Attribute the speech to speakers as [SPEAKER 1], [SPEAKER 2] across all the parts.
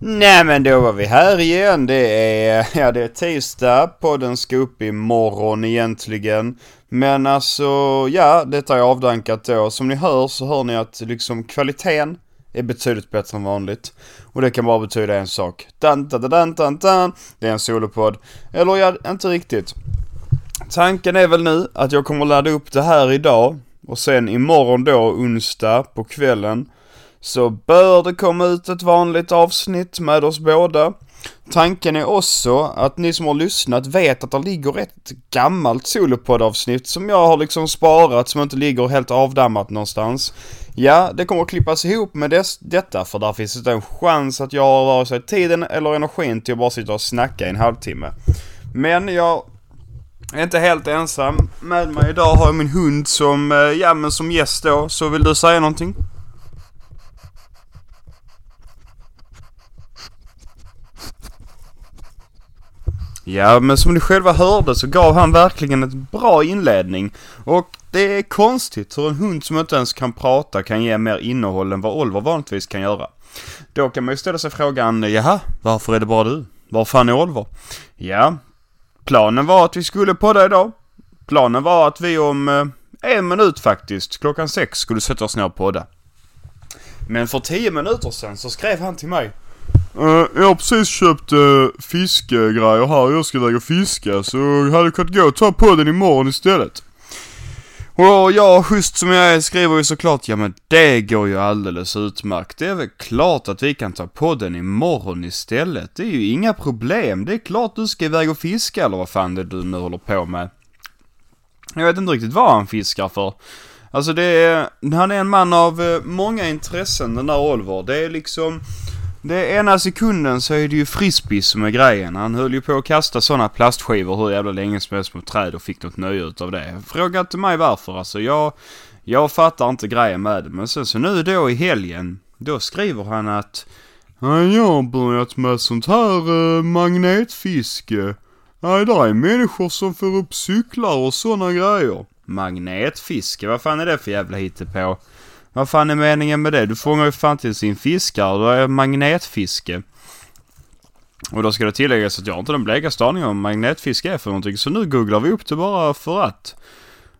[SPEAKER 1] Nej men då var vi här igen. Det är, ja det är tisdag. Podden ska upp imorgon egentligen. Men alltså, ja detta är avdankat då. Som ni hör så hör ni att liksom kvaliteten är betydligt bättre än vanligt. Och det kan bara betyda en sak. Dan, dan, dan, dan, dan. Det är en solopodd. Eller ja, inte riktigt. Tanken är väl nu att jag kommer ladda upp det här idag. Och sen imorgon då, onsdag på kvällen så bör det komma ut ett vanligt avsnitt med oss båda. Tanken är också att ni som har lyssnat vet att det ligger ett gammalt solopoddavsnitt som jag har liksom sparat som inte ligger helt avdammat någonstans. Ja, det kommer att klippas ihop med des, detta för där finns inte en chans att jag har vare sig tiden eller energin till att bara sitta och snacka i en halvtimme. Men jag är inte helt ensam. Med mig idag har jag min hund som, eh, ja men som gäst då. Så vill du säga någonting? Ja, men som ni själva hörde så gav han verkligen ett bra inledning. Och det är konstigt hur en hund som inte ens kan prata kan ge mer innehåll än vad Oliver vanligtvis kan göra. Då kan man ju ställa sig frågan, jaha, varför är det bara du? Var fan är Oliver? Ja, planen var att vi skulle podda idag. Planen var att vi om eh, en minut faktiskt, klockan sex, skulle sätta oss ner och podda. Men för tio minuter sedan så skrev han till mig.
[SPEAKER 2] Uh, jag har precis köpt uh, fiskegrejer här och jag ska iväg och fiska så jag hade kunnat gå och ta på den imorgon istället.
[SPEAKER 1] Och jag, schysst som jag är, skriver ju såklart ja men det går ju alldeles utmärkt. Det är väl klart att vi kan ta på den imorgon istället. Det är ju inga problem. Det är klart du ska iväg och fiska eller vad fan det är du nu håller på med. Jag vet inte riktigt vad han fiskar för. Alltså det är, han är en man av eh, många intressen den där Oliver. Det är liksom det ena sekunden så är det ju frisbee som är grejen. Han höll ju på att kasta sådana plastskivor hur jävla länge som helst mot träd och fick något nöje utav det. Fråga inte mig varför alltså. Jag, jag fattar inte grejen med det. Men sen så nu då i helgen, då skriver han att
[SPEAKER 2] jag har börjat med sånt här uh, magnetfiske. Nej, där är människor som får upp cyklar och sådana grejer.
[SPEAKER 1] Magnetfiske? Vad fan är det för jävla hittepå? Vad fan är meningen med det? Du fångar ju fan till sin fiskar Du har är magnetfiske. Och då ska det tilläggas att jag har inte den blekaste aning om magnetfiske är för någonting. Så nu googlar vi upp det bara för att.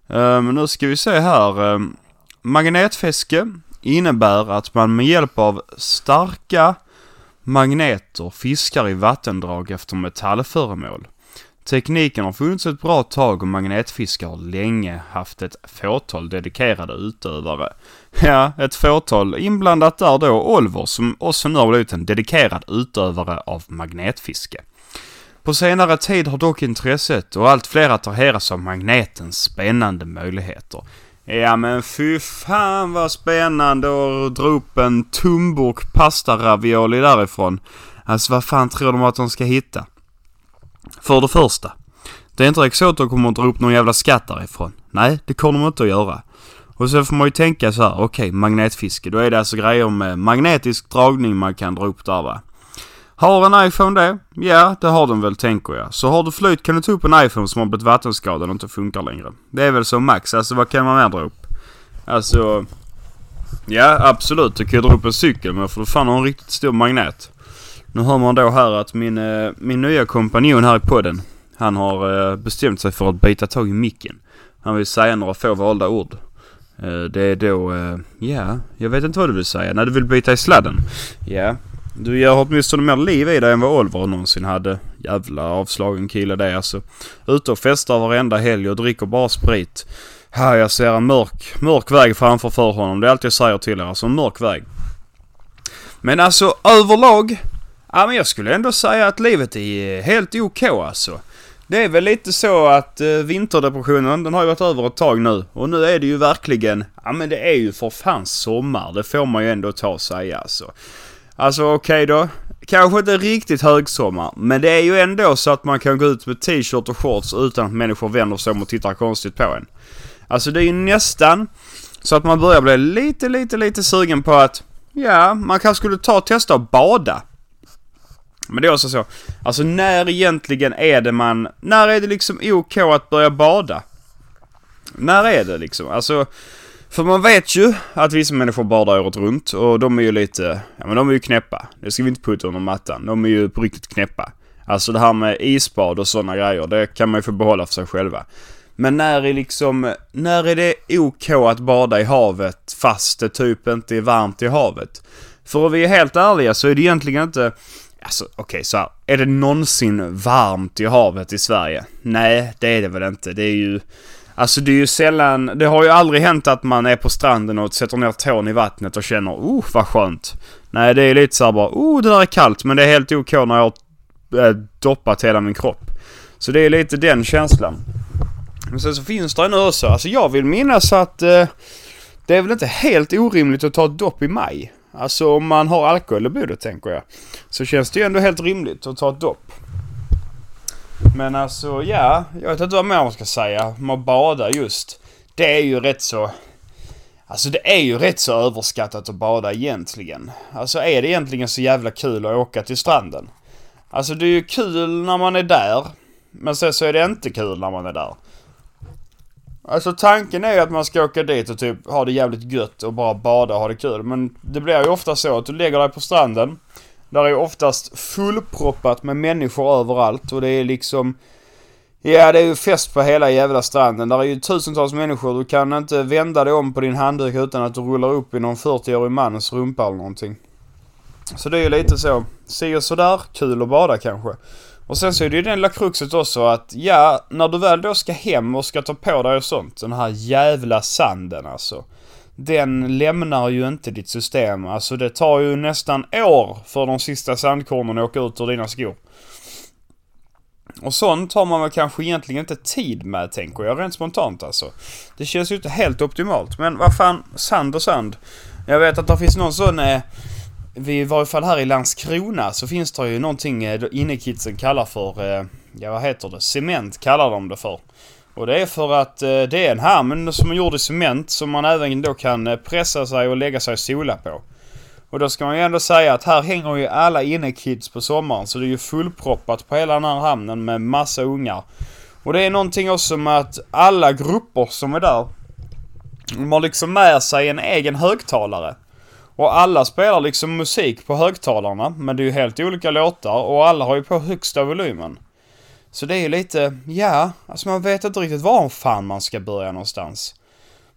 [SPEAKER 1] Um, nu ska vi se här. Um, magnetfiske innebär att man med hjälp av starka magneter fiskar i vattendrag efter metallföremål. Tekniken har funnits ett bra tag och magnetfiske har länge haft ett fåtal dedikerade utövare. Ja, ett fåtal inblandat där då Oliver som också nu har blivit en dedikerad utövare av magnetfiske. På senare tid har dock intresset och allt fler attraheras av magnetens spännande möjligheter. Ja men fy fan vad spännande att dra upp en tumburk pasta-ravioli därifrån. Alltså vad fan tror de att de ska hitta? För det första. Det är inte direkt så att de kommer att dra upp någon jävla skatt därifrån. Nej, det kommer de inte att göra. Och så får man ju tänka så här, okej, okay, magnetfiske. Då är det alltså grejer med magnetisk dragning man kan dra upp där va. Har en iPhone det? Ja, det har den väl tänker jag. Så har du flyt kan du ta upp en iPhone som har blivit vattenskadad och inte funkar längre. Det är väl så max. Alltså vad kan man mer dra upp? Alltså... Ja, absolut. Du kan ju dra upp en cykel men för du fan har en riktigt stor magnet. Nu hör man då här att min, eh, min nya kompanjon här i podden. Han har eh, bestämt sig för att bita tag i micken. Han vill säga några få valda ord. Eh, det är då, eh, ja, jag vet inte vad du vill säga. När du vill byta i sladden. Ja, du gör åtminstone mer liv i dig än vad Oliver någonsin hade. Jävla avslagen kille det alltså. Ute och festar varenda helg och dricker bara sprit. Här jag ser en mörk, mörk väg framför för honom. Det är allt jag säger till er. Alltså en mörk väg. Men alltså överlag Ja men jag skulle ändå säga att livet är helt OK alltså. Det är väl lite så att eh, vinterdepressionen den har ju varit över ett tag nu. Och nu är det ju verkligen, ja men det är ju för fan sommar. Det får man ju ändå ta och säga alltså. Alltså okej okay då. Kanske inte riktigt högsommar. Men det är ju ändå så att man kan gå ut med t-shirt och shorts utan att människor vänder sig om och tittar konstigt på en. Alltså det är ju nästan så att man börjar bli lite, lite, lite sugen på att ja, man kanske skulle ta och testa att bada. Men det är också så. Alltså när egentligen är det man... När är det liksom OK att börja bada? När är det liksom? Alltså... För man vet ju att vissa människor badar året runt och de är ju lite, ja men de är ju knäppa. Det ska vi inte putta under mattan. De är ju på riktigt knäppa. Alltså det här med isbad och sådana grejer, det kan man ju få behålla för sig själva. Men när är liksom, när är det OK att bada i havet fast det typ inte är varmt i havet? För att vi är helt ärliga så är det egentligen inte, alltså okej okay, så här, är det någonsin varmt i havet i Sverige? Nej, det är det väl inte. Det är ju, alltså det är ju sällan, det har ju aldrig hänt att man är på stranden och sätter ner tån i vattnet och känner, oh vad skönt. Nej, det är lite såhär bara, oh det där är kallt, men det är helt OK när jag har eh, doppat hela min kropp. Så det är lite den känslan. Men sen så finns det en ösa. alltså jag vill minnas att eh, det är väl inte helt orimligt att ta ett dopp i maj. Alltså om man har alkohol i blodet tänker jag. Så känns det ju ändå helt rimligt att ta ett dopp. Men alltså ja, jag vet inte vad mer man ska säga om att bada just. Det är ju rätt så... Alltså det är ju rätt så överskattat att bada egentligen. Alltså är det egentligen så jävla kul att åka till stranden? Alltså det är ju kul när man är där. Men sen så är det inte kul när man är där. Alltså tanken är ju att man ska åka dit och typ ha det jävligt gött och bara bada och ha det kul. Men det blir ju ofta så att du lägger dig på stranden. Där är ju oftast fullproppat med människor överallt och det är liksom... Ja, det är ju fest på hela jävla stranden. Där är ju tusentals människor. Du kan inte vända dig om på din handduk utan att du rullar upp i någon 40-årig mans rumpa eller någonting. Så det är ju lite så. Si och sådär. Kul att bada kanske. Och sen så är det ju den lilla kruxet också att, ja, när du väl då ska hem och ska ta på dig och sånt, den här jävla sanden alltså. Den lämnar ju inte ditt system. Alltså det tar ju nästan år för de sista sandkornen att åka ut ur dina skor. Och sånt har man väl kanske egentligen inte tid med tänker jag rent spontant alltså. Det känns ju inte helt optimalt. Men vad fan, sand och sand. Jag vet att det finns någon sån eh, vi i varje fall här i Landskrona så finns det ju någonting eh, innekidsen kallar för, eh, ja vad heter det, cement kallar de det för. Och det är för att eh, det är en hamn som är gjord i cement som man även då kan pressa sig och lägga sig och sola på. Och då ska man ju ändå säga att här hänger ju alla innekids på sommaren så det är ju fullproppat på hela den här hamnen med massa ungar. Och det är någonting också med att alla grupper som är där, de har liksom med sig en egen högtalare. Och alla spelar liksom musik på högtalarna, men det är ju helt olika låtar och alla har ju på högsta volymen. Så det är ju lite, ja, alltså man vet inte riktigt var fan man ska börja någonstans.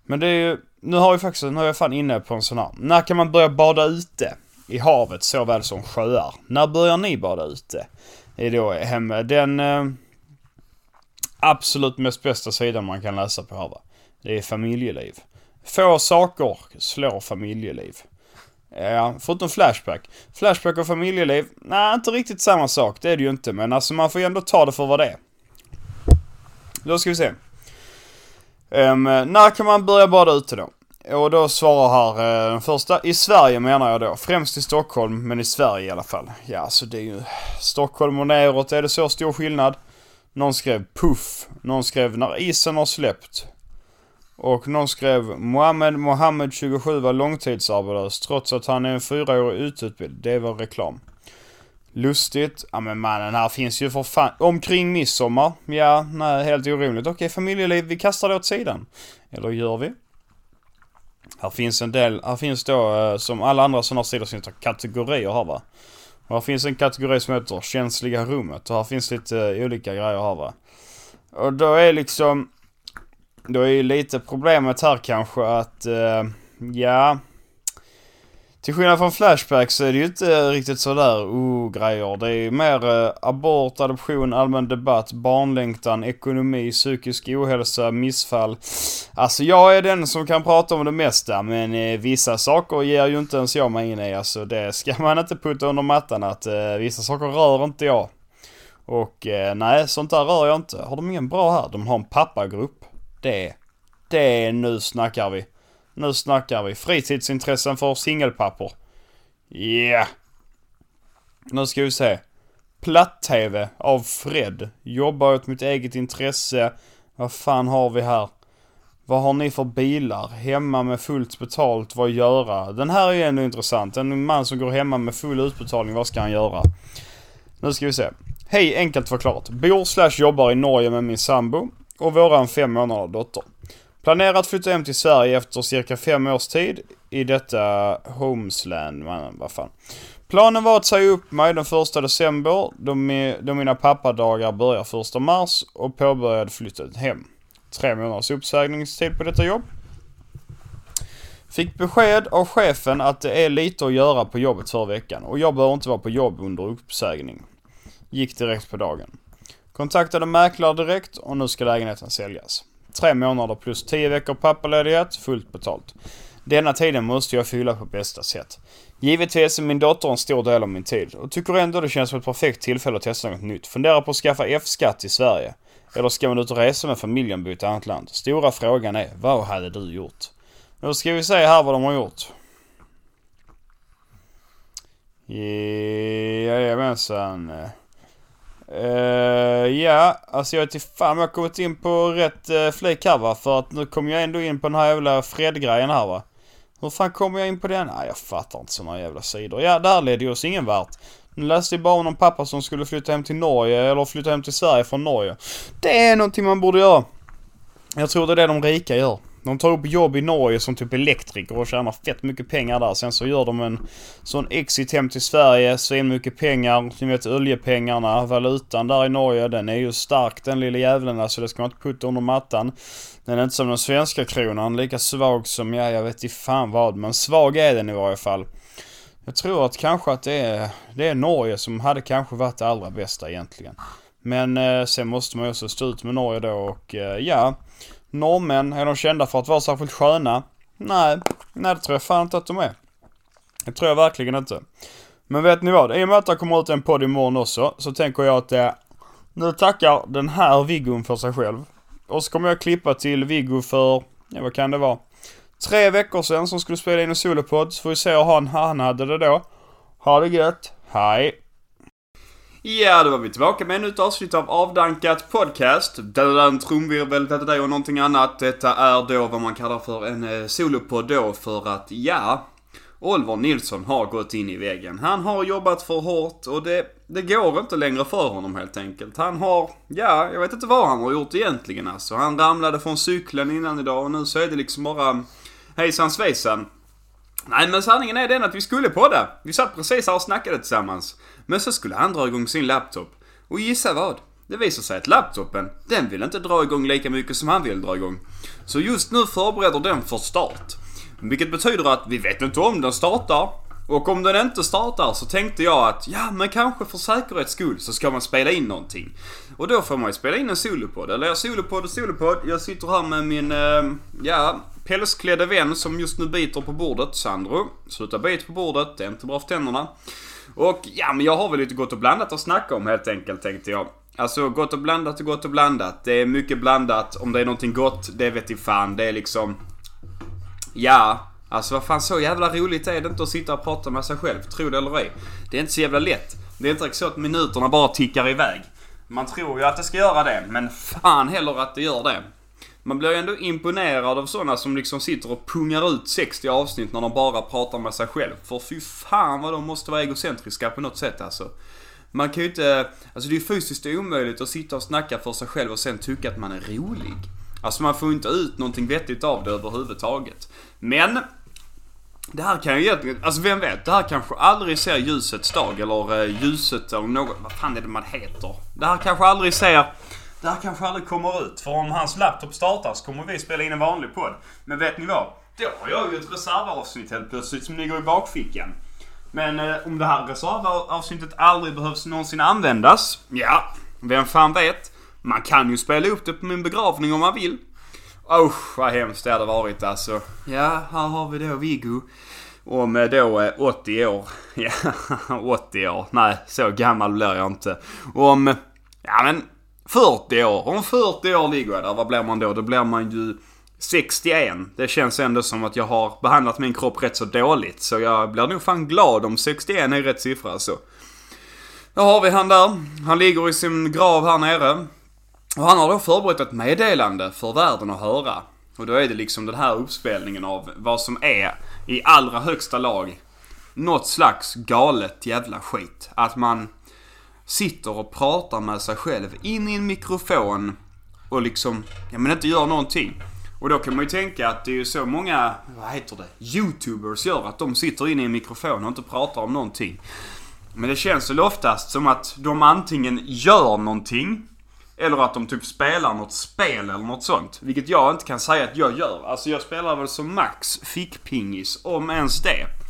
[SPEAKER 1] Men det är ju, nu har vi faktiskt, nu är jag fan inne på en sån här. När kan man börja bada ute? I havet såväl som sjöar. När börjar ni bada ute? Det är då hemma, den eh, absolut mest bästa sidan man kan läsa på här va. Det är familjeliv. Få saker slår familjeliv. Ja, förutom Flashback. Flashback och familjeliv, nej inte riktigt samma sak. Det är det ju inte. Men alltså man får ju ändå ta det för vad det är. Då ska vi se. Um, när kan man börja bada ute då? Och då svarar här uh, den första. I Sverige menar jag då. Främst i Stockholm, men i Sverige i alla fall. Ja, så alltså, det är ju Stockholm och neråt. Är det så stor skillnad? Någon skrev puff. Någon skrev när isen har släppt. Och någon skrev Mohammed Mohammed 27 var långtidsarbetslös trots att han är en fyraårig ututbildad. Det var reklam. Lustigt. Ja men mannen, här finns ju för fan... Omkring midsommar. Ja, nej, helt orimligt. Okej, familjeliv, vi kastar det åt sidan. Eller gör vi? Här finns en del, här finns då eh, som alla andra sådana sidor finns det kategorier här va. Och här finns en kategori som heter känsliga rummet och här finns lite eh, olika grejer här va. Och då är liksom då är ju lite problemet här kanske att, uh, ja. Till skillnad från Flashback så är det ju inte riktigt sådär oh grejer. Det är ju mer uh, abort, adoption, allmän debatt, barnlängtan, ekonomi, psykisk ohälsa, missfall. Alltså jag är den som kan prata om det mesta men uh, vissa saker ger ju inte ens jag mig in i. Alltså det ska man inte putta under mattan att uh, vissa saker rör inte jag. Och nej, sånt där rör jag inte. Har de ingen bra här? De har en pappagrupp. Det, det, nu snackar vi. Nu snackar vi. Fritidsintressen för singelpappor. Yeah. Nu ska vi se. Platt-tv av Fred. Jobbar åt mitt eget intresse. Vad fan har vi här? Vad har ni för bilar? Hemma med fullt betalt, vad göra? Den här är ju ändå intressant. En man som går hemma med full utbetalning, vad ska han göra? Nu ska vi se. Hej, enkelt förklarat. Bor slash jobbar i Norge med min sambo och våran fem månader dotter. Planerar att flytta hem till Sverige efter cirka fem års tid i detta Homesland, man, vad fan. Planen var att säga upp mig den första december då, mi, då mina pappadagar börjar första mars och påbörjade flyttet hem. Tre månaders uppsägningstid på detta jobb. Fick besked av chefen att det är lite att göra på jobbet förra veckan och jag behöver inte vara på jobb under uppsägning. Gick direkt på dagen. Kontaktade mäklare direkt och nu ska lägenheten säljas. Tre månader plus tio veckor pappaledighet, fullt betalt. Denna tiden måste jag fylla på bästa sätt. Givetvis är min dotter en stor del av min tid och tycker ändå det känns som ett perfekt tillfälle att testa något nytt. Funderar på att skaffa F-skatt i Sverige. Eller ska man ut och resa med familjen och bo i ett annat land? Stora frågan är, vad hade du gjort? Nu ska vi se här vad de har gjort. Jajamensan. Uh, ja, alltså jag är till fan om jag har kommit in på rätt uh, flik här va. För att nu kommer jag ändå in på den här jävla Fred-grejen här va. Hur fan kommer jag in på den? Nej, jag fattar inte såna jävla sidor. Ja, där ledde ju oss ingen vart. Nu läste jag bara om någon pappa som skulle flytta hem till Norge, eller flytta hem till Sverige från Norge. Det är någonting man borde göra. Jag tror det är det de rika gör. De tar upp jobb i Norge som typ elektriker och tjänar fett mycket pengar där. Sen så gör de en sån exit hem till Sverige, svin mycket pengar. Ni vet oljepengarna, valutan där i Norge, den är ju stark den lilla jävlen alltså. Det ska man inte putta under mattan. Den är inte som den svenska kronan, lika svag som, ja jag vet inte fan vad. Men svag är den i varje fall. Jag tror att kanske att det är, det är Norge som hade kanske varit det allra bästa egentligen. Men eh, sen måste man ju också stå ut med Norge då och eh, ja. Norrmän, är de kända för att vara särskilt sköna? Nej, nej det tror jag fan inte att de är. Det tror jag verkligen inte. Men vet ni vad? I och med att det kommer ut en podd imorgon också, så tänker jag att det... Nu tackar den här Viggon för sig själv. Och så kommer jag klippa till Viggo för, ja vad kan det vara? Tre veckor sedan som skulle spela in en solopodd, så får vi se hur han, han hade det då. Ha det gött, hej! Ja, då var vi tillbaka med ännu ett avsnitt av Avdankat Podcast. Där trumvirvel, där och någonting annat. Detta är då vad man kallar för en eh, solopodd då för att, ja, Oliver Nilsson har gått in i väggen. Han har jobbat för hårt och det, det går inte längre för honom helt enkelt. Han har, ja, jag vet inte vad han har gjort egentligen alltså. Han ramlade från cykeln innan idag och nu så är det liksom bara hejsan svejsan. Nej men sanningen är den att vi skulle podda. Vi satt precis här och snackade tillsammans. Men så skulle han dra igång sin laptop. Och gissa vad? Det visar sig att laptopen, den vill inte dra igång lika mycket som han vill dra igång. Så just nu förbereder den för start. Vilket betyder att vi vet inte om den startar. Och om den inte startar så tänkte jag att ja men kanske för säkerhets skull så ska man spela in någonting. Och då får man ju spela in en solopodd. Eller ja, solopodd och solopodd. Jag sitter här med min, eh, ja, pälsklädde vän som just nu biter på bordet. Sandro. Sluta bit på bordet, det är inte bra för tänderna. Och ja, men jag har väl lite gott och blandat att snacka om helt enkelt tänkte jag. Alltså gott och blandat och gott och blandat. Det är mycket blandat. Om det är någonting gott, det vet i fan. Det är liksom... Ja, alltså vad fan så jävla roligt är det inte att sitta och prata med sig själv. Tro det eller ej. Det är inte så jävla lätt. Det är inte så att minuterna bara tickar iväg. Man tror ju att det ska göra det, men fan heller att det gör det. Man blir ju ändå imponerad av sådana som liksom sitter och pungar ut 60 avsnitt när de bara pratar med sig själv. För fy fan vad de måste vara egocentriska på något sätt alltså. Man kan ju inte, alltså det är ju fysiskt omöjligt att sitta och snacka för sig själv och sen tycka att man är rolig. Alltså man får ju inte ut någonting vettigt av det överhuvudtaget. Men det här kan ju egentligen, alltså vem vet? Det här kanske aldrig ser ljusets dag eller eh, ljuset eller något, vad fan är det man heter? Det här kanske aldrig ser det här kanske aldrig kommer ut. För om hans laptop startar så kommer vi spela in en vanlig podd. Men vet ni vad? Då har jag ju ett reservavsnitt helt plötsligt som ligger i bakfickan. Men eh, om det här reservavsnittet aldrig behövs någonsin användas? Ja, vem fan vet? Man kan ju spela upp det på min begravning om man vill. Usch vad hemskt det hade varit alltså. Ja, här har vi då Viggo. Om eh, då 80 år. Ja, 80 år. Nej, så gammal blir jag inte. Om, ja men 40 år. Om 40 år ligger jag där, vad blir man då? Då blir man ju 61. Det känns ändå som att jag har behandlat min kropp rätt så dåligt. Så jag blir nog fan glad om 61 är rätt siffra alltså. Då har vi han där. Han ligger i sin grav här nere. Och han har då förberett ett meddelande för världen att höra. Och då är det liksom den här uppspelningen av vad som är i allra högsta lag något slags galet jävla skit. Att man sitter och pratar med sig själv in i en mikrofon och liksom, ja men inte gör någonting. Och då kan man ju tänka att det är ju så många, vad heter det, YouTubers gör. Att de sitter inne i en mikrofon och inte pratar om någonting. Men det känns väl oftast som att de antingen gör någonting eller att de typ spelar något spel eller något sånt. Vilket jag inte kan säga att jag gör. Alltså jag spelar väl som max fickpingis, om ens det.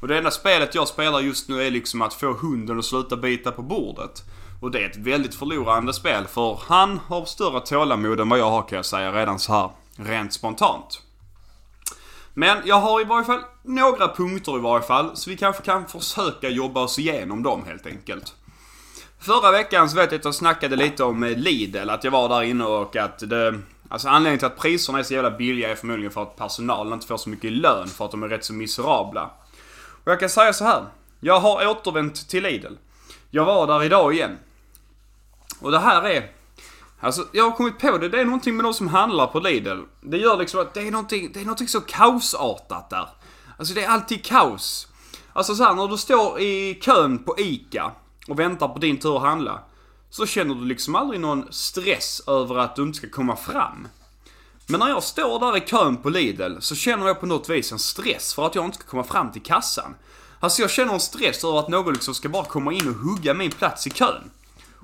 [SPEAKER 1] Och det enda spelet jag spelar just nu är liksom att få hunden att sluta bita på bordet. Och det är ett väldigt förlorande spel för han har större tålamod än vad jag har kan jag säga redan så här rent spontant. Men jag har i varje fall några punkter i varje fall så vi kanske kan försöka jobba oss igenom dem helt enkelt. Förra veckan så vet jag att jag snackade lite om eh, Lidl, att jag var där inne och att det... Alltså anledningen till att priserna är så jävla billiga är förmodligen för att personalen inte får så mycket lön för att de är rätt så miserabla. Och jag kan säga så här. Jag har återvänt till Lidl. Jag var där idag igen. Och det här är... Alltså jag har kommit på det, det är någonting med de som handlar på Lidl. Det gör liksom att det är någonting, det är någonting så kaosartat där. Alltså det är alltid kaos. Alltså såhär, när du står i kön på ICA och väntar på din tur att handla. Så känner du liksom aldrig någon stress över att du inte ska komma fram. Men när jag står där i kön på Lidl så känner jag på något vis en stress för att jag inte ska komma fram till kassan. Alltså jag känner en stress över att någon liksom ska bara komma in och hugga min plats i kön.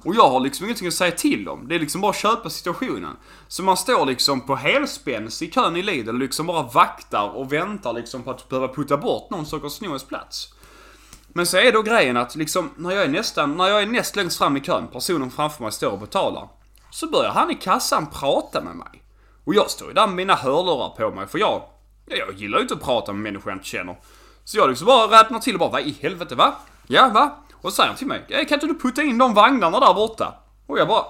[SPEAKER 1] Och jag har liksom ingenting att säga till om. Det är liksom bara att köpa situationen. Så man står liksom på helspänns i kön i Lidl och liksom bara vaktar och väntar liksom på att behöva putta bort någon som ska sno ens plats. Men så är då grejen att liksom, när jag är nästan, när jag är näst längst fram i kön, personen framför mig står och betalar. Så börjar han i kassan prata med mig. Och jag står ju där med mina hörlurar på mig, för jag, jag gillar ju inte att prata med människor jag inte känner. Så jag liksom bara räknar till och bara, vad i helvete va? Ja, va? Och så säger han till mig, eh, kan inte du putta in de vagnarna där borta? Och jag bara,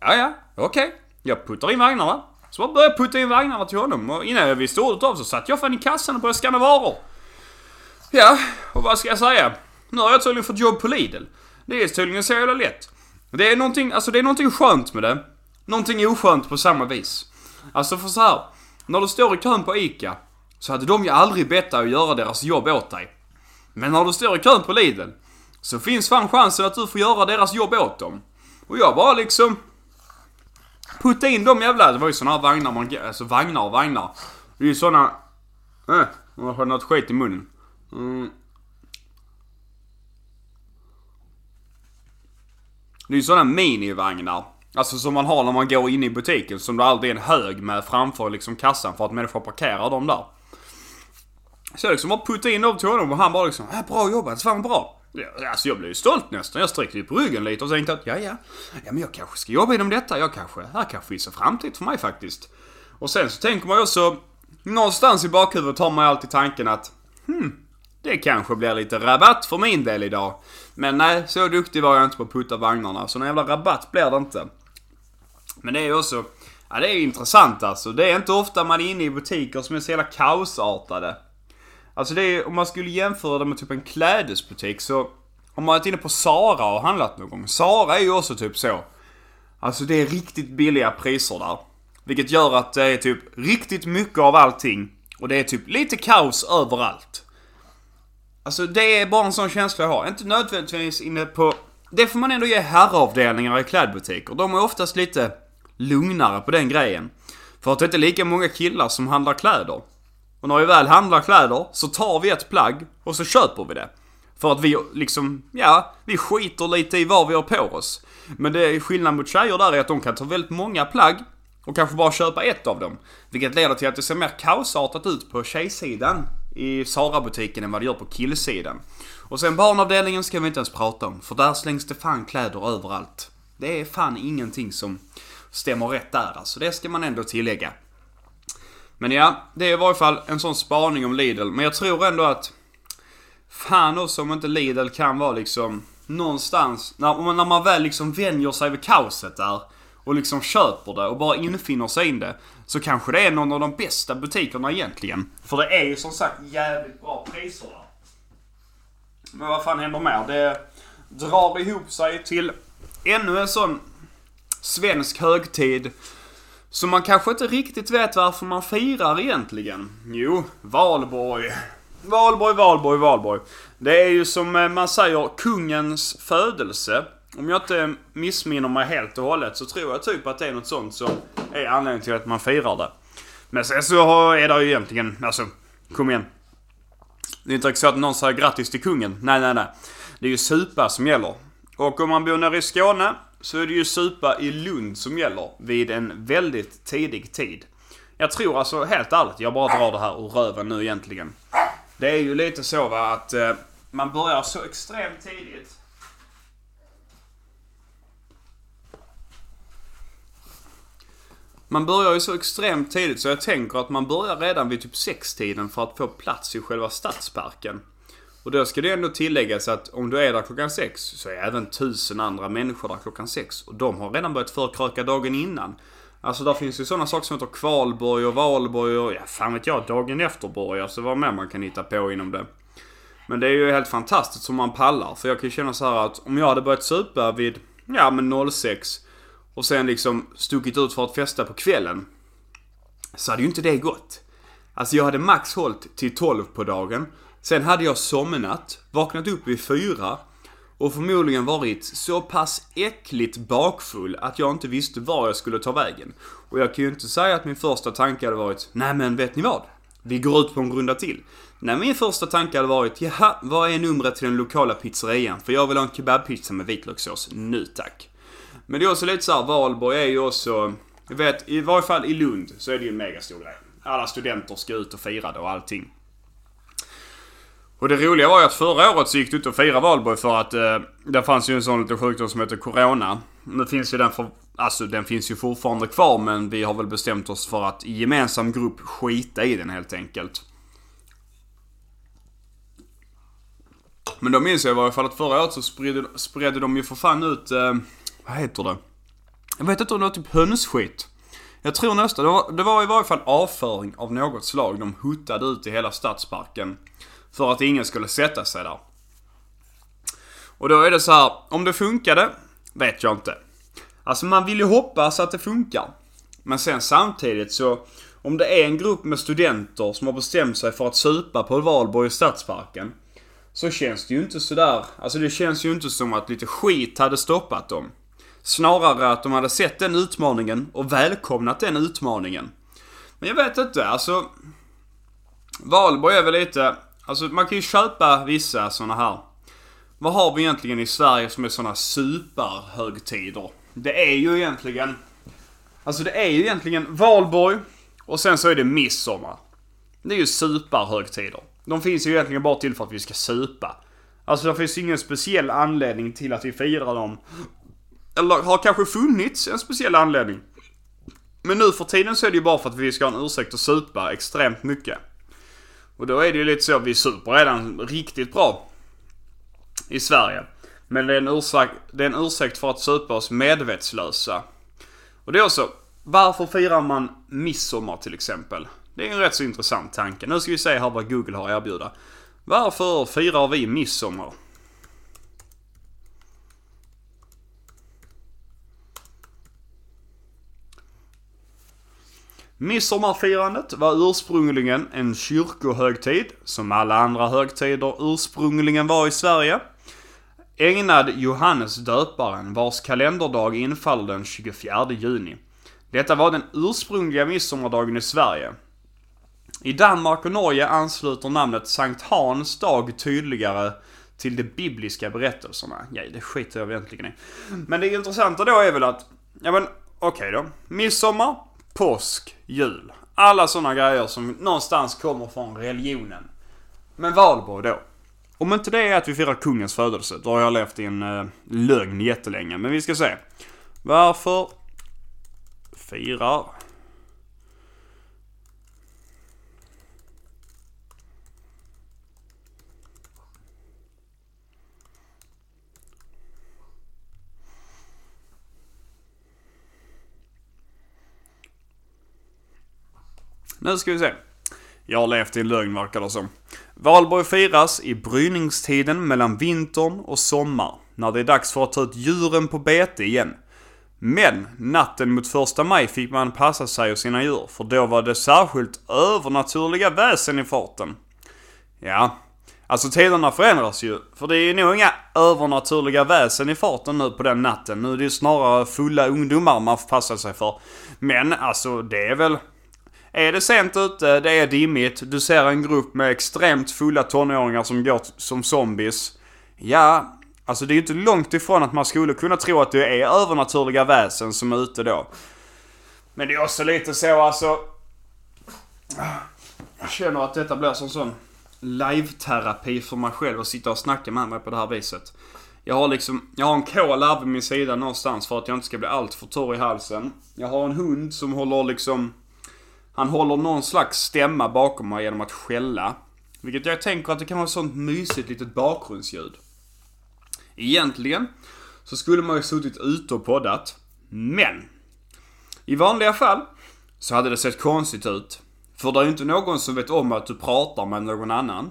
[SPEAKER 1] ja ja, okej. Okay. Jag puttar in vagnarna. Så bara började jag putta in vagnarna till honom och innan jag visste ordet av så satt jag fan i kassan och började scanna varor. Ja, och vad ska jag säga? Nu har jag tydligen fått jobb på Lidl. Det är tydligen så jävla lätt. Det är någonting, alltså det är någonting skönt med det. Någonting oskönt på samma vis. Alltså för så här, när du står i kön på ICA så hade de ju aldrig bett dig att göra deras jobb åt dig. Men när du står i kön på Lidl så finns fan chansen att du får göra deras jobb åt dem. Och jag bara liksom putta in de jävla, det var ju såna här vagnar man, alltså vagnar och vagnar. Det är ju såna, eh, äh, man har något skit i munnen. Mm. Det är ju sådana minivagnar. Alltså som man har när man går in i butiken. Som det alltid är en hög med framför liksom kassan för att människor parkerar dem där. Så jag liksom bara puttade in dem till honom och han bara liksom, äh, bra jobbat, fan bra. Alltså jag blev ju stolt nästan. Jag sträckte ju på ryggen lite och tänkte att ja, ja. Ja men jag kanske ska jobba inom detta. Jag kanske, här kanske finns en framtid för mig faktiskt. Och sen så tänker man ju också, någonstans i bakhuvudet har man ju alltid tanken att, hmm, det kanske blir lite rabatt för min del idag. Men nej, så duktig var jag inte på att putta vagnarna. Så någon jävla rabatt blir det inte. Men det är ju också... Ja, det är intressant alltså. Det är inte ofta man är inne i butiker som är så jävla kaosartade. Alltså det är, om man skulle jämföra det med typ en klädesbutik så... Har man varit inne på Sara och handlat någon gång. Sara är ju också typ så. Alltså det är riktigt billiga priser där. Vilket gör att det är typ riktigt mycket av allting. Och det är typ lite kaos överallt. Alltså det är bara en sån känsla jag har. Inte nödvändigtvis inne på... Det får man ändå ge herravdelningar i klädbutiker. De är oftast lite lugnare på den grejen. För att det är inte lika många killar som handlar kläder. Och när vi väl handlar kläder så tar vi ett plagg och så köper vi det. För att vi liksom, ja, vi skiter lite i vad vi har på oss. Men det är skillnad mot tjejer där är att de kan ta väldigt många plagg och kanske bara köpa ett av dem. Vilket leder till att det ser mer kaosartat ut på tjejsidan i Sara-butiken än vad det gör på killsidan. Och sen barnavdelningen ska vi inte ens prata om, för där slängs det fan kläder överallt. Det är fan ingenting som stämmer rätt där alltså, det ska man ändå tillägga. Men ja, det är i varje fall en sån spaning om Lidl. Men jag tror ändå att... Fan också om inte Lidl kan vara liksom någonstans, när, när man väl liksom vänjer sig vid kaoset där och liksom köper det och bara infinner sig in det. Så kanske det är någon av de bästa butikerna egentligen. För det är ju som sagt jävligt bra priser där. Men vad fan händer mer? Det drar ihop sig till ännu en sån svensk högtid. Som man kanske inte riktigt vet varför man firar egentligen. Jo, valborg. Valborg, valborg, valborg. Det är ju som eh, man säger kungens födelse. Om jag inte missminner mig helt och hållet så tror jag typ att det är något sånt som är anledningen till att man firar det. Men sen så är det ju egentligen, alltså, kom igen. Det är inte så att någon säger grattis till kungen. Nej, nej, nej. Det är ju supa som gäller. Och om man bor nere i Skåne så är det ju supa i Lund som gäller vid en väldigt tidig tid. Jag tror alltså helt ärligt, jag bara drar det här ur röven nu egentligen. Det är ju lite så va att eh, man börjar så extremt tidigt. Man börjar ju så extremt tidigt så jag tänker att man börjar redan vid typ sextiden för att få plats i själva stadsparken. Och då ska det ändå tilläggas att om du är där klockan sex så är även tusen andra människor där klockan sex. Och de har redan börjat förkröka dagen innan. Alltså där finns ju sådana saker som heter kvalborg och valborg och ja, fan vet jag, dagen efterborg. Alltså vad mer man kan hitta på inom det. Men det är ju helt fantastiskt som man pallar. För jag kan ju känna så här att om jag hade börjat supa vid, ja men 06 och sen liksom stuckit ut för att festa på kvällen. Så hade ju inte det gått. Alltså jag hade max hållt till 12 på dagen. Sen hade jag somnat, vaknat upp vid fyra och förmodligen varit så pass äckligt bakfull att jag inte visste var jag skulle ta vägen. Och jag kan ju inte säga att min första tanke hade varit, nej men vet ni vad? Vi går ut på en runda till. Nej, min första tanke hade varit, jaha, vad är numret till den lokala pizzerian? För jag vill ha en kebabpizza med vitlökssås, nu tack. Men det är också lite såhär, Valborg är ju också, jag vet, i varje fall i Lund så är det ju en megastor grej. Alla studenter ska ut och fira det och allting. Och det roliga var ju att förra året så gick det ut och fira valborg för att eh, det fanns ju en sån liten sjukdom som heter Corona. Nu finns ju den för, alltså den finns ju fortfarande kvar men vi har väl bestämt oss för att i gemensam grupp skita i den helt enkelt. Men då minns jag i varje fall att förra året så spred, spred de ju för fan ut, eh, vad heter det? Jag vet inte om det var typ hönsskit. Jag tror nästan, det var, det var i varje fall avföring av något slag. De huttade ut i hela stadsparken. För att ingen skulle sätta sig där. Och då är det så här, om det funkade, vet jag inte. Alltså man vill ju hoppas att det funkar. Men sen samtidigt så, om det är en grupp med studenter som har bestämt sig för att supa på valborg i Stadsparken. Så känns det ju inte sådär, alltså det känns ju inte som att lite skit hade stoppat dem. Snarare att de hade sett den utmaningen och välkomnat den utmaningen. Men jag vet inte, alltså... Valborg är väl lite, Alltså man kan ju köpa vissa såna här. Vad har vi egentligen i Sverige som är såna superhögtider? Det är ju egentligen... Alltså det är ju egentligen valborg och sen så är det midsommar. Det är ju superhögtider. De finns ju egentligen bara till för att vi ska supa. Alltså det finns ingen speciell anledning till att vi firar dem. Eller har kanske funnits en speciell anledning. Men nu för tiden så är det ju bara för att vi ska ha en ursäkt att supa extremt mycket. Och då är det ju lite så, vi super redan riktigt bra i Sverige. Men det är, en ursäkt, det är en ursäkt för att supa oss medvetslösa. Och det är också, varför firar man midsommar till exempel? Det är en rätt så intressant tanke. Nu ska vi se här vad Google har att erbjuda. Varför firar vi midsommar? Midsommarfirandet var ursprungligen en kyrkohögtid, som alla andra högtider ursprungligen var i Sverige. Ägnad Johannes döparen, vars kalenderdag infaller den 24 juni. Detta var den ursprungliga midsommardagen i Sverige. I Danmark och Norge ansluter namnet Sankt Hans dag tydligare till de bibliska berättelserna. Nej, det skiter jag egentligen i. Men det intressanta då är väl att, ja men okej okay då. Midsommar, påsk, jul. Alla sådana grejer som någonstans kommer från religionen. Men valborg då? Om inte det är att vi firar kungens födelse, då har jag levt i en eh, lögn jättelänge. Men vi ska se. Varför firar Nu ska vi se. Jag har levt i en lögn verkar det som. Valborg firas i bryningstiden mellan vintern och sommar. När det är dags för att ta ut djuren på bete igen. Men natten mot första maj fick man passa sig och sina djur. För då var det särskilt övernaturliga väsen i farten. Ja, alltså tiderna förändras ju. För det är nog inga övernaturliga väsen i farten nu på den natten. Nu är det ju snarare fulla ungdomar man får passa sig för. Men alltså det är väl är det sent ute, det är dimmigt, du ser en grupp med extremt fulla tonåringar som går som zombies. Ja, alltså det är ju inte långt ifrån att man skulle kunna tro att det är övernaturliga väsen som är ute då. Men det är också lite så alltså... Jag känner att detta blir som sån live-terapi för mig själv att sitta och snacka med mig på det här viset. Jag har liksom, jag har en kol här vid min sida någonstans för att jag inte ska bli allt för torr i halsen. Jag har en hund som håller liksom, han håller någon slags stämma bakom mig genom att skälla. Vilket jag tänker att det kan vara ett sånt mysigt litet bakgrundsljud. Egentligen så skulle man ju suttit ute och poddat. Men! I vanliga fall så hade det sett konstigt ut. För det är ju inte någon som vet om att du pratar med någon annan.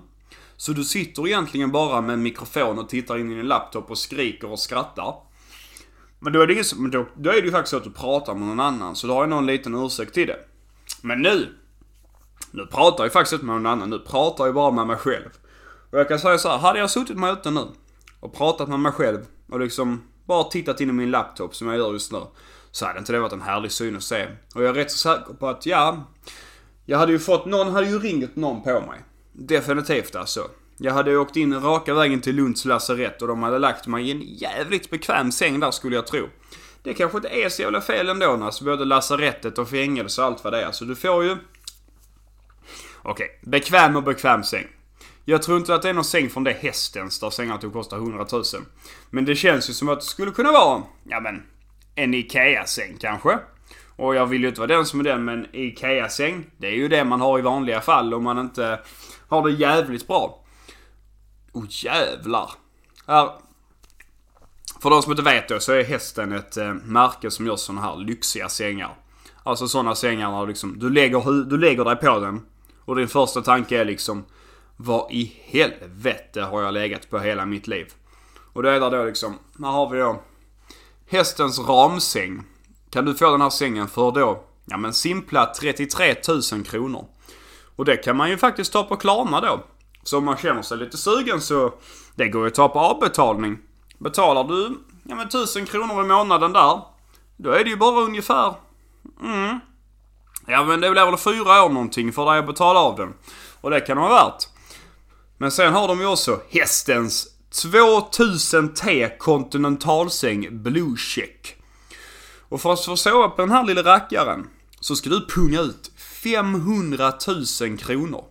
[SPEAKER 1] Så du sitter egentligen bara med en mikrofon och tittar in i din laptop och skriker och skrattar. Men då är det, då, då är det ju faktiskt så att du pratar med någon annan, så då har ju någon liten ursäkt till det. Men nu! Nu pratar jag faktiskt inte med någon annan, nu pratar jag bara med mig själv. Och jag kan säga så här, hade jag suttit med ute nu och pratat med mig själv och liksom bara tittat in i min laptop som jag gör just nu. Så hade inte det varit en härlig syn att se. Och jag är rätt så säker på att, ja, jag hade ju fått, någon hade ju ringt någon på mig. Definitivt alltså. Jag hade ju åkt in raka vägen till Lunds lasarett och de hade lagt mig i en jävligt bekväm säng där skulle jag tro. Det kanske inte är så jävla fel ändå alltså, både lasarettet och fängelse och allt vad det är. Så du får ju... Okej, bekväm och bekväm säng. Jag tror inte att det är någon säng från det hästens där sängar tog typ kostar 100 000. Men det känns ju som att det skulle kunna vara, ja men, en IKEA-säng kanske. Och jag vill ju inte vara den som är den, men IKEA-säng, det är ju det man har i vanliga fall om man inte har det jävligt bra. Oh jävlar. Här. För de som inte vet då så är hästen ett eh, märke som gör sådana här lyxiga sängar. Alltså sådana sängar där liksom, du lägger, du lägger dig på den. Och din första tanke är liksom, vad i helvete har jag legat på hela mitt liv? Och det är där då liksom, här har vi då hästens ramsäng. Kan du få den här sängen för då, ja men simpla 33 000 kronor. Och det kan man ju faktiskt ta på Klarna då. Så om man känner sig lite sugen så, det går ju att ta på avbetalning. Betalar du, ja men 1000 kronor i månaden där, då är det ju bara ungefär, mm. Ja men det blir väl fyra år någonting för dig att betala av den. Och det kan det vara värt. Men sen har de ju också hästens 2000 T kontinentalsäng Blue Check. Och för att få sova på den här lilla rackaren så ska du punga ut 500 000 kronor.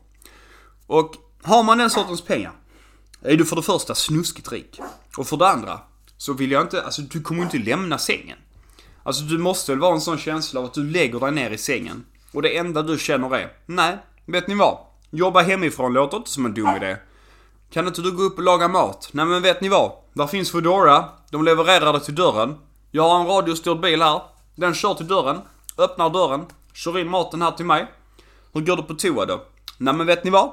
[SPEAKER 1] Och har man den sortens pengar är du för det första snuskigt rik. Och för det andra så vill jag inte, alltså du kommer ju inte lämna sängen. Alltså du måste väl vara en sån känsla av att du lägger dig ner i sängen. Och det enda du känner är, nej, vet ni vad? Jobba hemifrån låter inte som en dum idé. Kan inte du gå upp och laga mat? Nej men vet ni vad? Där finns Foodora. De levererar det till dörren. Jag har en radiostyrd bil här. Den kör till dörren. Öppnar dörren. Kör in maten här till mig. Hur går det på toa då? Nej men vet ni vad?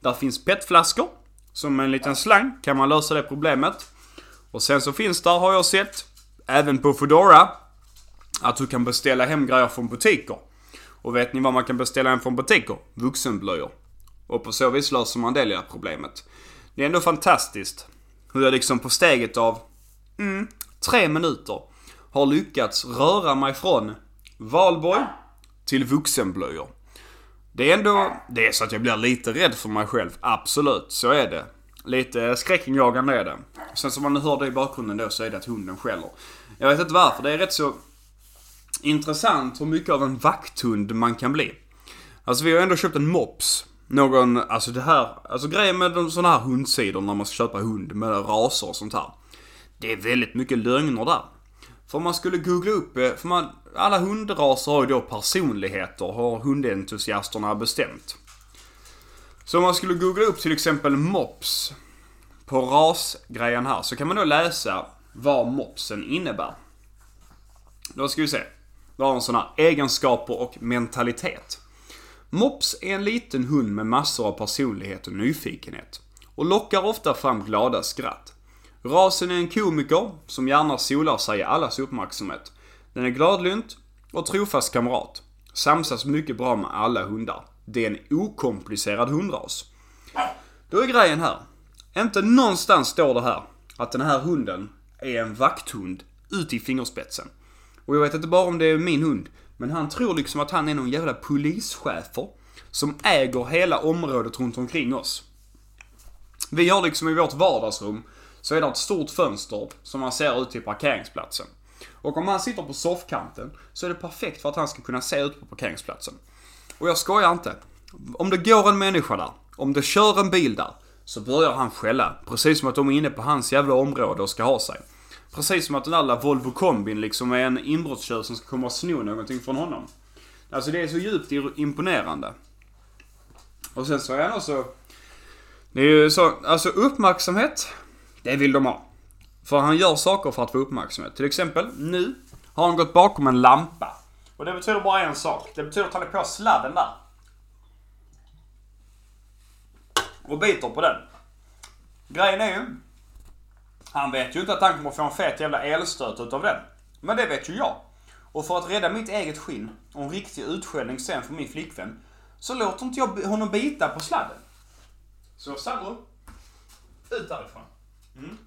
[SPEAKER 1] Där finns petflaskor. Som en liten slang kan man lösa det problemet. Och sen så finns där, har jag sett, även på Foodora, att du kan beställa hem grejer från butiker. Och vet ni vad man kan beställa hem från butiker? Vuxenblöjor. Och på så vis löser man det lilla problemet. Det är ändå fantastiskt hur jag liksom på steget av, mm, tre minuter har lyckats röra mig från valborg till vuxenblöjor. Det är ändå, det är så att jag blir lite rädd för mig själv. Absolut, så är det. Lite skräckinjagande är det. Sen som man hörde i bakgrunden då så är det att hunden skäller. Jag vet inte varför, det är rätt så intressant hur mycket av en vakthund man kan bli. Alltså vi har ändå köpt en mops. Någon, alltså det här, alltså grejen med sådana här hundsidor när man ska köpa hund med raser och sånt här. Det är väldigt mycket lögner där. För om man skulle googla upp, eh, för man, alla hundraser har ju då personligheter, har hundentusiasterna bestämt. Så om man skulle googla upp till exempel mops på rasgrejen här så kan man då läsa vad mopsen innebär. Då ska vi se. Då har en sån här egenskaper och mentalitet. Mops är en liten hund med massor av personlighet och nyfikenhet. Och lockar ofta fram glada skratt. Rasen är en komiker som gärna solar sig i allas uppmärksamhet. Den är gladlynt och trofast kamrat. Samsas mycket bra med alla hundar. Det är en okomplicerad hundras. Då är grejen här. Inte någonstans står det här att den här hunden är en vakthund ut i fingerspetsen. Och jag vet inte bara om det är min hund. Men han tror liksom att han är någon jävla polischefer. Som äger hela området runt omkring oss. Vi har liksom i vårt vardagsrum så är det ett stort fönster som man ser ut till parkeringsplatsen. Och om han sitter på soffkanten så är det perfekt för att han ska kunna se ut på parkeringsplatsen. Och jag skojar inte. Om det går en människa där, om det kör en bil där, så börjar han skälla. Precis som att de är inne på hans jävla område och ska ha sig. Precis som att den där Volvo kombin liksom är en inbrottstjuv som ska komma och sno någonting från honom. Alltså det är så djupt imponerande. Och sen så är han också... Det är ju så, alltså uppmärksamhet, det vill de ha. För han gör saker för att få uppmärksamhet. Till exempel, nu har han gått bakom en lampa. Och det betyder bara en sak. Det betyder att han är på sladden där. Och biter på den. Grejen är ju, han vet ju inte att han kommer få en fet jävla elstöt utav den. Men det vet ju jag. Och för att rädda mitt eget skinn och en riktig utskällning sen för min flickvän. Så låter inte jag honom bita på sladden. Så Sandro, ut därifrån. Mm.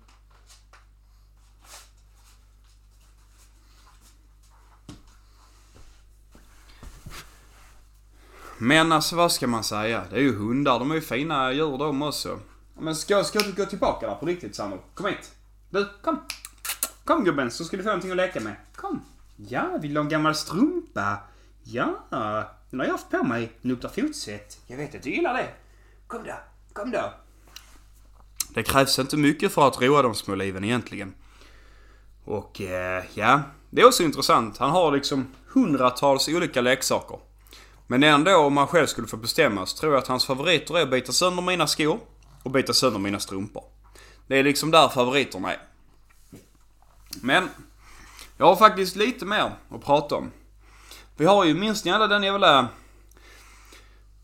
[SPEAKER 1] Men alltså vad ska man säga? Det är ju hundar, de är ju fina djur de också. Men ska, ska du gå tillbaka där på riktigt Sandro? Kom hit. Du, kom. Kom gubben, så ska du få någonting att leka med. Kom. Ja, vill du ha en gammal strumpa? Ja, den har jag haft på mig. Den luktar fotsvett. Jag vet att du gillar det. Kom då, kom då. Det krävs inte mycket för att roa de små liven egentligen. Och eh, ja, det är också intressant. Han har liksom hundratals olika leksaker. Men ändå om man själv skulle få bestämma så tror jag att hans favoriter är att bita sönder mina skor och bita sönder mina strumpor. Det är liksom där favoriterna är. Men, jag har faktiskt lite mer att prata om. Vi har ju, minns ni alla den jävla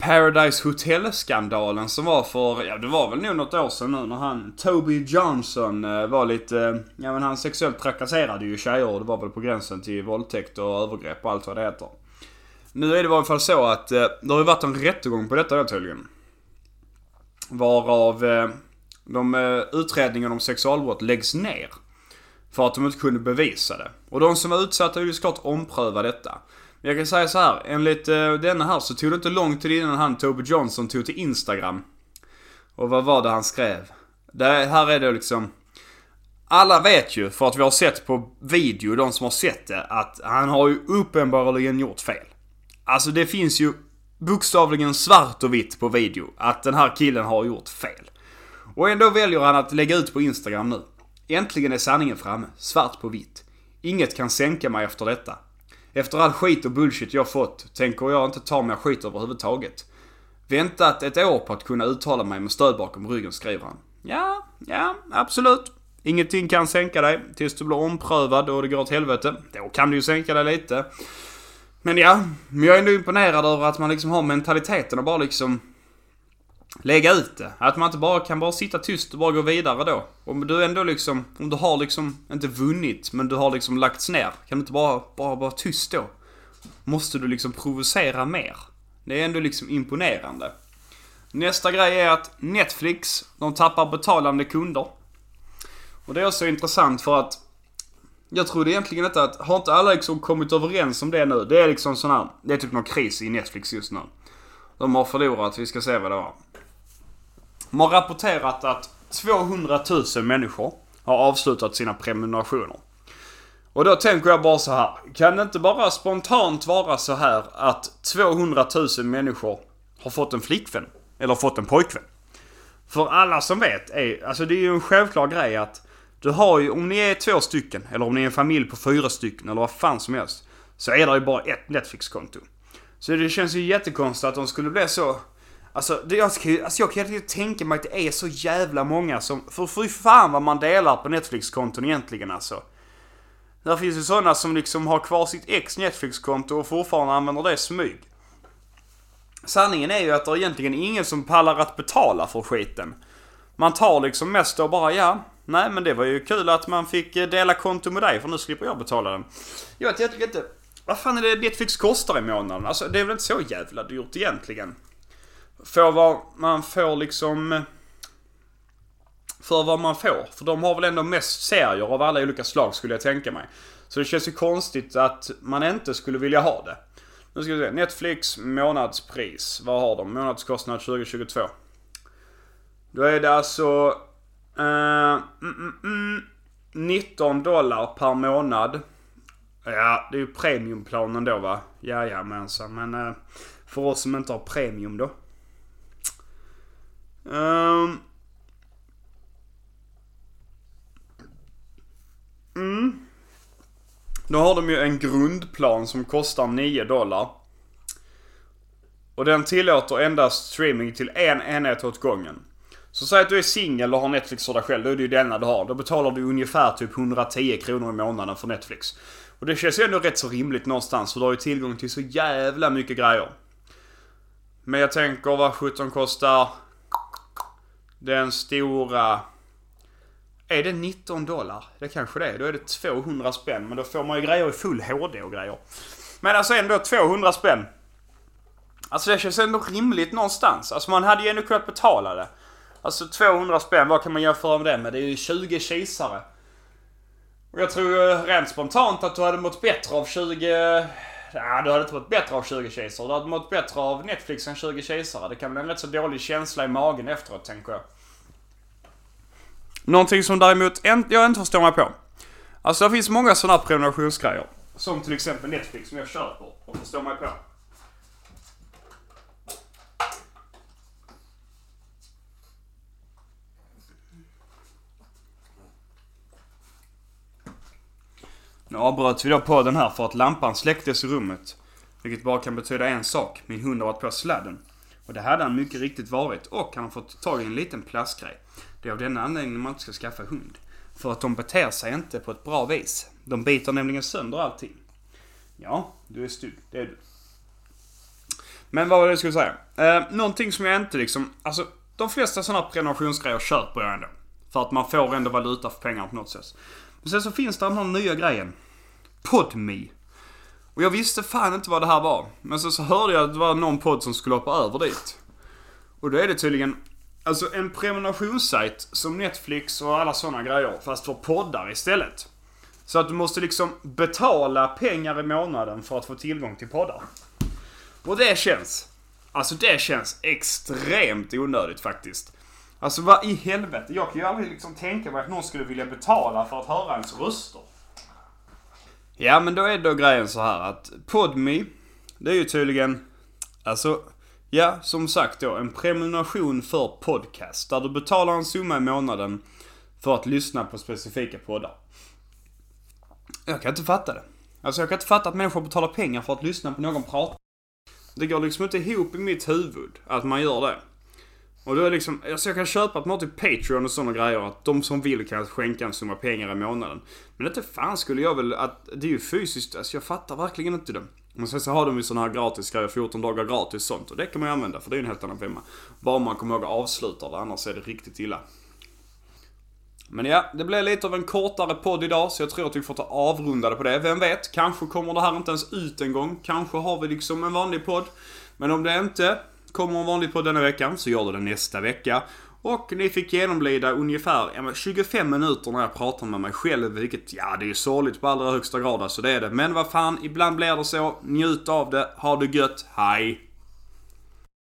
[SPEAKER 1] Paradise Hotel-skandalen som var för, ja det var väl nog något år sedan nu när han, Toby Johnson eh, var lite, eh, ja men han sexuellt trakasserade ju tjejer och det var väl på gränsen till våldtäkt och övergrepp och allt vad det heter. Nu är det i alla fall så att eh, det har ju varit en rättegång på detta då tydligen. Varav eh, de eh, om sexualbrott läggs ner. För att de inte kunde bevisa det. Och de som var utsatta vill ju såklart ompröva detta. Men jag kan säga så här, enligt uh, denna här så tog det inte lång tid innan han Toby Johnson tog till Instagram. Och vad var det han skrev? Det här är det liksom... Alla vet ju, för att vi har sett på video, de som har sett det, att han har ju uppenbarligen gjort fel. Alltså det finns ju bokstavligen svart och vitt på video att den här killen har gjort fel. Och ändå väljer han att lägga ut på Instagram nu. Äntligen är sanningen framme, svart på vitt. Inget kan sänka mig efter detta. Efter all skit och bullshit jag fått tänker jag inte ta mer skit överhuvudtaget. Väntat ett år på att kunna uttala mig med stöd bakom ryggen, skriver han. Ja, ja, absolut. Ingenting kan sänka dig tills du blir omprövad och det går åt helvete. Då kan du ju sänka dig lite. Men ja, men jag är ändå imponerad över att man liksom har mentaliteten och bara liksom lägga ut det. Att man inte bara kan bara sitta tyst och bara gå vidare då. Om du ändå liksom, om du har liksom inte vunnit men du har liksom lagts ner. Kan du inte bara, bara vara tyst då? Måste du liksom provocera mer? Det är ändå liksom imponerande. Nästa grej är att Netflix, de tappar betalande kunder. Och det är också intressant för att jag trodde egentligen inte att, har inte alla liksom kommit överens om det nu? Det är liksom sån här, det är typ någon kris i Netflix just nu. De har förlorat, vi ska se vad det var. De har rapporterat att 200 000 människor har avslutat sina prenumerationer. Och då tänker jag bara så här. Kan det inte bara spontant vara så här att 200 000 människor har fått en flickvän? Eller fått en pojkvän? För alla som vet är, alltså det är ju en självklar grej att du har ju, om ni är två stycken, eller om ni är en familj på fyra stycken, eller vad fan som helst. Så är det ju bara ett Netflix-konto. Så det känns ju jättekonstigt att de skulle bli så... Alltså, det, jag, alltså jag kan inte tänka mig att det är så jävla många som... För fy fan vad man delar på Netflix-konton egentligen alltså. Där finns ju sådana som liksom har kvar sitt ex Netflix-konto och fortfarande använder det smyg. Sanningen är ju att det är egentligen ingen som pallar att betala för skiten. Man tar liksom mest och bara ja, nej men det var ju kul att man fick eh, dela konto med dig för nu slipper jag betala den. Jag vet, jag tycker inte... Vad fan är det Netflix kostar i månaden? Alltså det är väl inte så jävla dyrt egentligen. Får vad man får liksom... för vad man får. För de har väl ändå mest serier av alla olika slag skulle jag tänka mig. Så det känns ju konstigt att man inte skulle vilja ha det. Nu ska vi se. Netflix månadspris. Vad har de? Månadskostnad 2022. Då är det alltså... Eh, mm, mm, mm 19 dollar per månad. Ja, det är ju premiumplanen då va? Jajamensan. Alltså, men eh, för oss som inte har premium då. Um, mm. Då har de ju en grundplan som kostar 9 dollar. Och den tillåter endast streaming till en enhet åt gången. Så säg att du är singel och har Netflix för dig själv. Då är det ju denna du har. Då betalar du ungefär typ 110 kronor i månaden för Netflix. Och det känns ju ändå rätt så rimligt någonstans. För du har ju tillgång till så jävla mycket grejer. Men jag tänker vad 17 kostar den stora... Är det 19 dollar? Det kanske det är. Då är det 200 spänn. Men då får man ju grejer i full HD och grejer. Men alltså ändå 200 spänn. Alltså det känns ändå rimligt någonstans. Alltså man hade ju ändå kunnat betala det. Alltså 200 spänn, vad kan man jämföra med det med? Det är ju 20 kisare. Och jag tror ju rent spontant att du hade mått bättre av 20... Ja, du hade inte mått bättre av 20 kisare. Du hade mått bättre av Netflix än 20 kisare. Det kan bli en rätt så dålig känsla i magen efteråt, tänker jag. Någonting som däremot jag inte förstår mig på. Alltså det finns många sådana här prenumerationsgrejer. Som till exempel Netflix som jag köper och förstår mig på. Nu avbröt vi då på den här för att lampan släcktes i rummet. Vilket bara kan betyda en sak. Min hund har varit på sladden. Och det hade han mycket riktigt varit. Och han har fått tag i en liten plastgrej. Det är av denna anledningen man inte ska skaffa hund. För att de beter sig inte på ett bra vis. De biter nämligen sönder allting. Ja, du är stygg. Det är du. Men vad var det jag skulle säga? Eh, någonting som jag inte liksom... Alltså, de flesta sådana prenumerationsgrejer köper jag ändå. För att man får ändå valuta för pengarna på något sätt. Men sen så finns det den här nya grejen. Podme. Och jag visste fan inte vad det här var. Men sen så hörde jag att det var någon podd som skulle hoppa över dit. Och då är det tydligen Alltså en prenumerationssajt som Netflix och alla sådana grejer. Fast för poddar istället. Så att du måste liksom betala pengar i månaden för att få tillgång till poddar. Och det känns. Alltså det känns extremt onödigt faktiskt. Alltså vad i helvete. Jag kan ju aldrig liksom tänka mig att någon skulle vilja betala för att höra ens röster. Ja men då är då grejen så här att Podme, det är ju tydligen, alltså, ja som sagt då en prenumeration för podcast. Där du betalar en summa i månaden för att lyssna på specifika poddar. Jag kan inte fatta det. Alltså jag kan inte fatta att människor betalar pengar för att lyssna på någon prata. Det går liksom inte ihop i mitt huvud att man gör det. Och då är liksom, alltså jag kan köpa att man har typ Patreon och sådana grejer. Att de som vill kan skänka en summa pengar i månaden. Men inte fan skulle jag väl, att det är ju fysiskt, alltså jag fattar verkligen inte det. Men sen så har de ju sådana här gratis grejer, 14 dagar gratis sånt. Och det kan man ju använda för det är ju en helt annan femma. Bara man kommer ihåg att avsluta det, annars är det riktigt illa. Men ja, det blev lite av en kortare podd idag så jag tror att vi får ta avrundade på det. Vem vet, kanske kommer det här inte ens ut en gång. Kanske har vi liksom en vanlig podd. Men om det inte kommer en vanlig podd denna veckan så gör det det nästa vecka. Och ni fick genomlida ungefär 25 minuter när jag pratar med mig själv, vilket ja, det är ju sorgligt på allra högsta grad, alltså det är det. Men vad fan, ibland blir det så. Njut av det, ha det gött, hej!